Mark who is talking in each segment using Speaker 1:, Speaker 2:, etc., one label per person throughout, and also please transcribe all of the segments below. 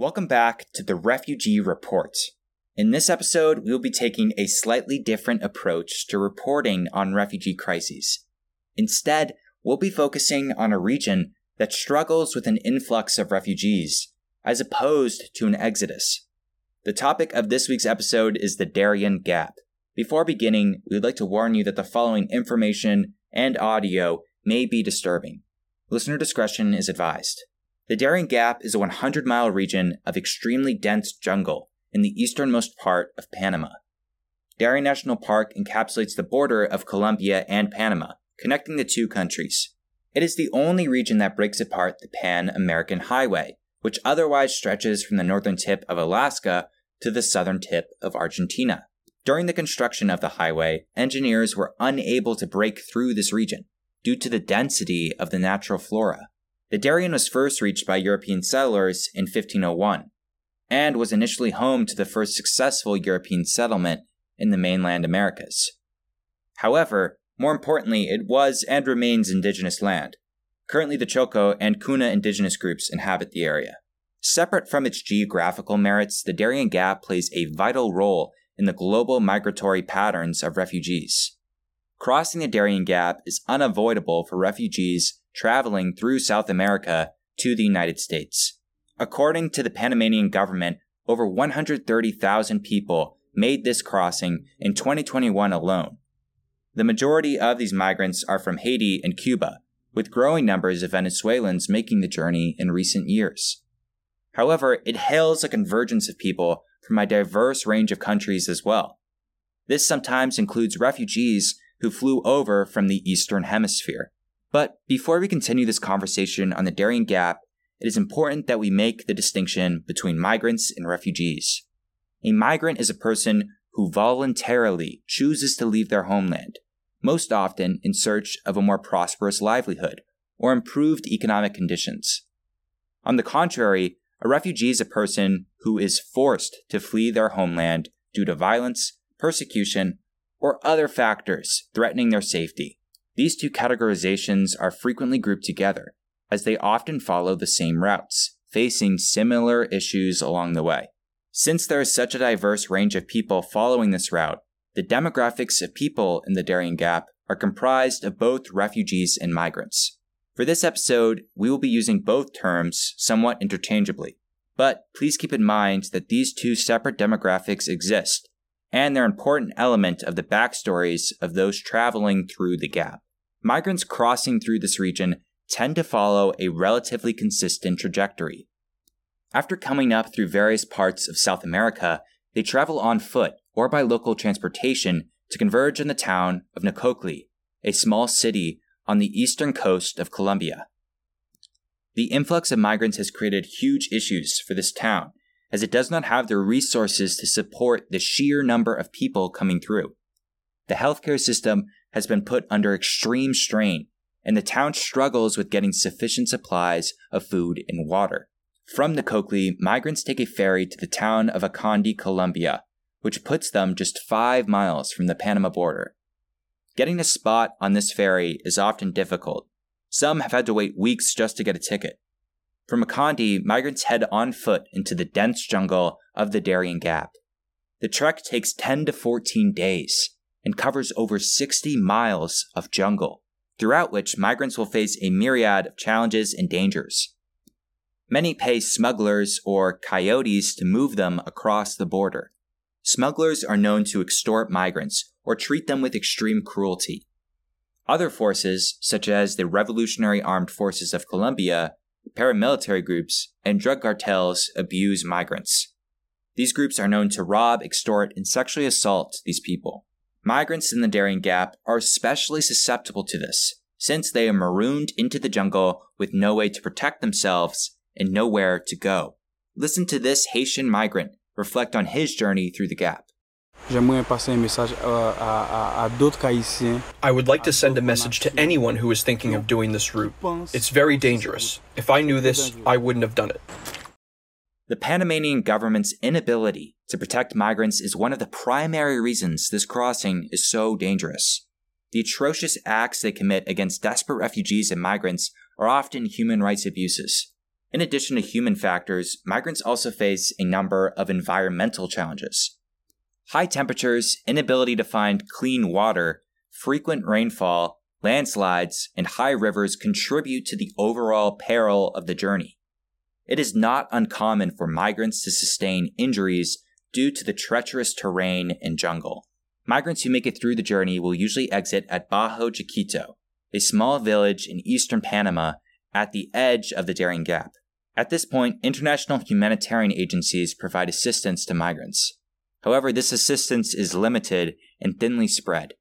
Speaker 1: Welcome back to the Refugee Report. In this episode, we will be taking a slightly different approach to reporting on refugee crises. Instead, we'll be focusing on a region that struggles with an influx of refugees, as opposed to an exodus. The topic of this week's episode is the Darien Gap. Before beginning, we'd like to warn you that the following information and audio may be disturbing. Listener discretion is advised. The Darien Gap is a 100 mile region of extremely dense jungle in the easternmost part of Panama. Darien National Park encapsulates the border of Colombia and Panama, connecting the two countries. It is the only region that breaks apart the Pan American Highway, which otherwise stretches from the northern tip of Alaska to the southern tip of Argentina. During the construction of the highway, engineers were unable to break through this region due to the density of the natural flora. The Darien was first reached by European settlers in 1501 and was initially home to the first successful European settlement in the mainland Americas. However, more importantly, it was and remains indigenous land. Currently, the Choco and Kuna indigenous groups inhabit the area. Separate from its geographical merits, the Darien Gap plays a vital role in the global migratory patterns of refugees. Crossing the Darien Gap is unavoidable for refugees traveling through South America to the United States. According to the Panamanian government, over 130,000 people made this crossing in 2021 alone. The majority of these migrants are from Haiti and Cuba, with growing numbers of Venezuelans making the journey in recent years. However, it hails a convergence of people from a diverse range of countries as well. This sometimes includes refugees who flew over from the Eastern Hemisphere. But before we continue this conversation on the Darien Gap, it is important that we make the distinction between migrants and refugees. A migrant is a person who voluntarily chooses to leave their homeland, most often in search of a more prosperous livelihood or improved economic conditions. On the contrary, a refugee is a person who is forced to flee their homeland due to violence, persecution, or other factors threatening their safety. These two categorizations are frequently grouped together, as they often follow the same routes, facing similar issues along the way. Since there is such a diverse range of people following this route, the demographics of people in the Darien Gap are comprised of both refugees and migrants. For this episode, we will be using both terms somewhat interchangeably, but please keep in mind that these two separate demographics exist, and they're an important element of the backstories of those traveling through the gap migrants crossing through this region tend to follow a relatively consistent trajectory. After coming up through various parts of South America, they travel on foot or by local transportation to converge in the town of Necoclí, a small city on the eastern coast of Colombia. The influx of migrants has created huge issues for this town, as it does not have the resources to support the sheer number of people coming through. The healthcare system has been put under extreme strain, and the town struggles with getting sufficient supplies of food and water. From Necoclí, migrants take a ferry to the town of Acandi, Colombia, which puts them just five miles from the Panama border. Getting a spot on this ferry is often difficult. Some have had to wait weeks just to get a ticket. From Acandi, migrants head on foot into the dense jungle of the Darien Gap. The trek takes 10 to 14 days, and covers over 60 miles of jungle, throughout which migrants will face a myriad of challenges and dangers. Many pay smugglers or coyotes to move them across the border. Smugglers are known to extort migrants or treat them with extreme cruelty. Other forces, such as the Revolutionary Armed Forces of Colombia, paramilitary groups, and drug cartels, abuse migrants. These groups are known to rob, extort, and sexually assault these people. Migrants in the Darien Gap are especially susceptible to this, since they are marooned into the jungle with no way to protect themselves and nowhere to go. Listen to this Haitian migrant reflect on his journey through the gap.
Speaker 2: Euh,
Speaker 3: I would like to send a message to anyone who is thinking of doing this route. It's very dangerous. If I knew this, I wouldn't have done it.
Speaker 1: The Panamanian government's inability to protect migrants is one of the primary reasons this crossing is so dangerous. The atrocious acts they commit against desperate refugees and migrants are often human rights abuses. In addition to human factors, migrants also face a number of environmental challenges. High temperatures, inability to find clean water, frequent rainfall, landslides, and high rivers contribute to the overall peril of the journey. It is not uncommon for migrants to sustain injuries due to the treacherous terrain and jungle. Migrants who make it through the journey will usually exit at Bajo Chiquito, a small village in eastern Panama at the edge of the Darien Gap. At this point, international humanitarian agencies provide assistance to migrants. However, this assistance is limited and thinly spread.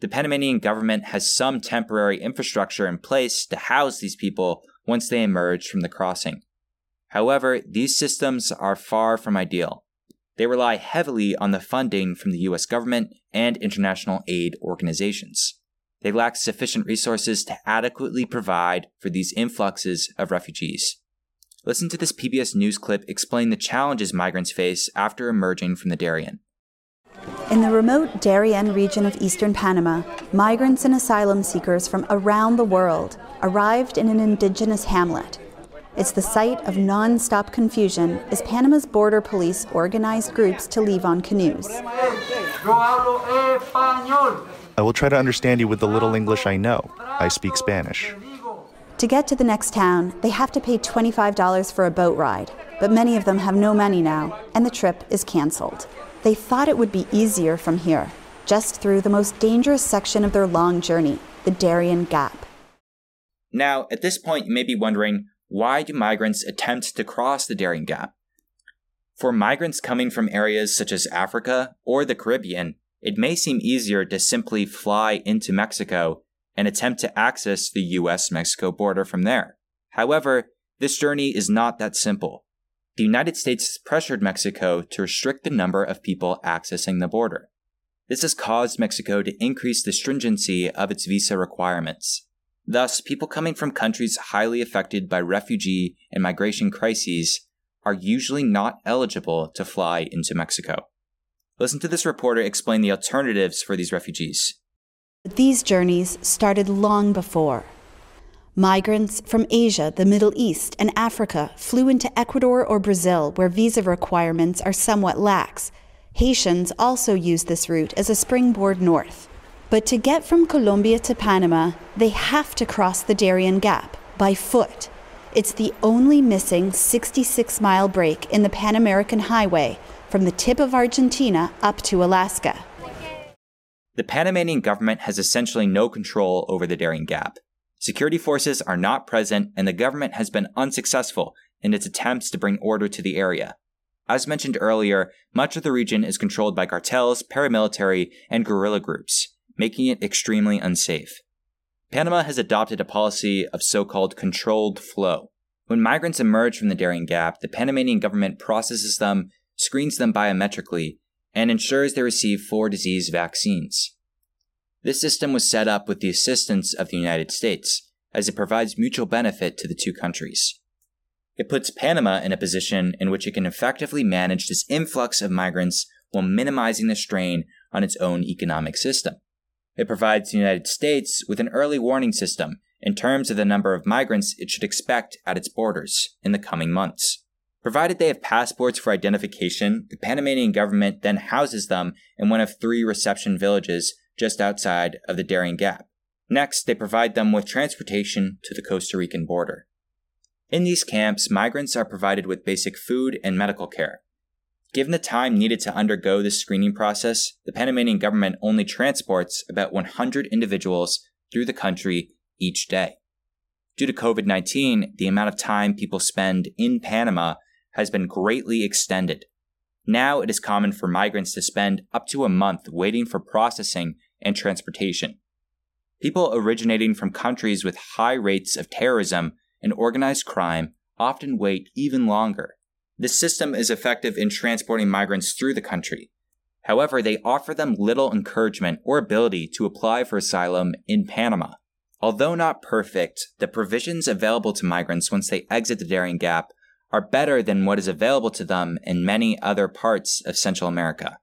Speaker 1: The Panamanian government has some temporary infrastructure in place to house these people once they emerge from the crossing. However, these systems are far from ideal. They rely heavily on the funding from the US government and international aid organizations. They lack sufficient resources to adequately provide for these influxes of refugees. Listen to this PBS News clip explain the challenges migrants face after emerging from the Darien.
Speaker 2: In the remote Darien region of eastern Panama, migrants and asylum seekers from around the world arrived in an indigenous hamlet. It's the site of non stop confusion as Panama's border police organized groups to leave on canoes.
Speaker 4: I will try to understand you with the little English I know. I speak Spanish.
Speaker 2: To get to the next town, they have to pay $25 for a boat ride, but many of them have no money now, and the trip is canceled. They thought it would be easier from here, just through the most dangerous section of their long journey, the Darien Gap.
Speaker 1: Now, at this point, you may be wondering why do migrants attempt to cross the Darien Gap? For migrants coming from areas such as Africa or the Caribbean, it may seem easier to simply fly into Mexico and attempt to access the US Mexico border from there. However, this journey is not that simple. The United States pressured Mexico to restrict the number of people accessing the border. This has caused Mexico to increase the stringency of its visa requirements. Thus, people coming from countries highly affected by refugee and migration crises are usually not eligible to fly into Mexico. Listen to this reporter explain the alternatives for these refugees.
Speaker 2: These journeys started long before. Migrants from Asia, the Middle East, and Africa flew into Ecuador or Brazil, where visa requirements are somewhat lax. Haitians also used this route as a springboard north. But to get from Colombia to Panama, they have to cross the Darien Gap by foot. It's the only missing 66 mile break in the Pan American Highway from the tip of Argentina up to Alaska.
Speaker 1: The Panamanian government has essentially no control over the Darien Gap. Security forces are not present, and the government has been unsuccessful in its attempts to bring order to the area. As mentioned earlier, much of the region is controlled by cartels, paramilitary, and guerrilla groups, making it extremely unsafe. Panama has adopted a policy of so called controlled flow. When migrants emerge from the Darien Gap, the Panamanian government processes them, screens them biometrically, and ensures they receive four disease vaccines. This system was set up with the assistance of the United States, as it provides mutual benefit to the two countries. It puts Panama in a position in which it can effectively manage this influx of migrants while minimizing the strain on its own economic system. It provides the United States with an early warning system in terms of the number of migrants it should expect at its borders in the coming months. Provided they have passports for identification, the Panamanian government then houses them in one of three reception villages just outside of the Darien Gap. Next, they provide them with transportation to the Costa Rican border. In these camps, migrants are provided with basic food and medical care. Given the time needed to undergo this screening process, the Panamanian government only transports about 100 individuals through the country each day. Due to COVID 19, the amount of time people spend in Panama has been greatly extended. Now it is common for migrants to spend up to a month waiting for processing and transportation. People originating from countries with high rates of terrorism and organized crime often wait even longer. This system is effective in transporting migrants through the country. However, they offer them little encouragement or ability to apply for asylum in Panama. Although not perfect, the provisions available to migrants once they exit the Darien Gap are better than what is available to them in many other parts of Central America.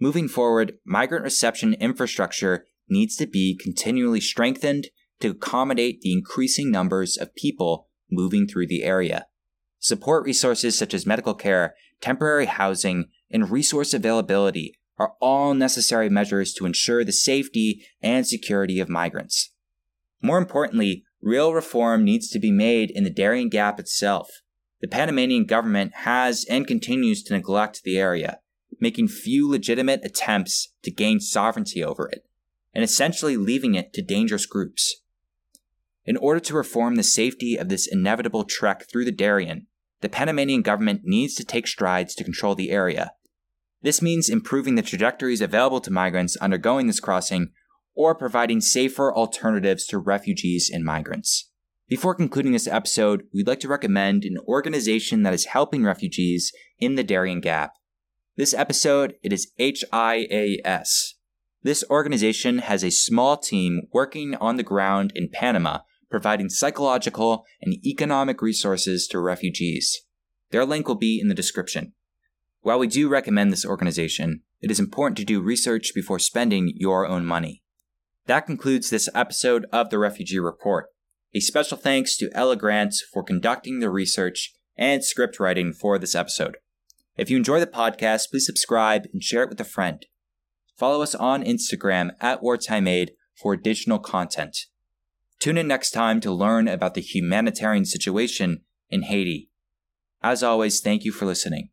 Speaker 1: Moving forward, migrant reception infrastructure needs to be continually strengthened to accommodate the increasing numbers of people moving through the area. Support resources such as medical care, temporary housing, and resource availability are all necessary measures to ensure the safety and security of migrants. More importantly, real reform needs to be made in the Darien Gap itself. The Panamanian government has and continues to neglect the area, making few legitimate attempts to gain sovereignty over it, and essentially leaving it to dangerous groups. In order to reform the safety of this inevitable trek through the Darien, the Panamanian government needs to take strides to control the area. This means improving the trajectories available to migrants undergoing this crossing or providing safer alternatives to refugees and migrants. Before concluding this episode, we'd like to recommend an organization that is helping refugees in the Darien Gap. This episode, it is HIAS. This organization has a small team working on the ground in Panama, providing psychological and economic resources to refugees. Their link will be in the description. While we do recommend this organization, it is important to do research before spending your own money. That concludes this episode of the Refugee Report. A special thanks to Ella Grant for conducting the research and script writing for this episode. If you enjoy the podcast, please subscribe and share it with a friend. Follow us on Instagram at wartimeaide for additional content. Tune in next time to learn about the humanitarian situation in Haiti. As always, thank you for listening.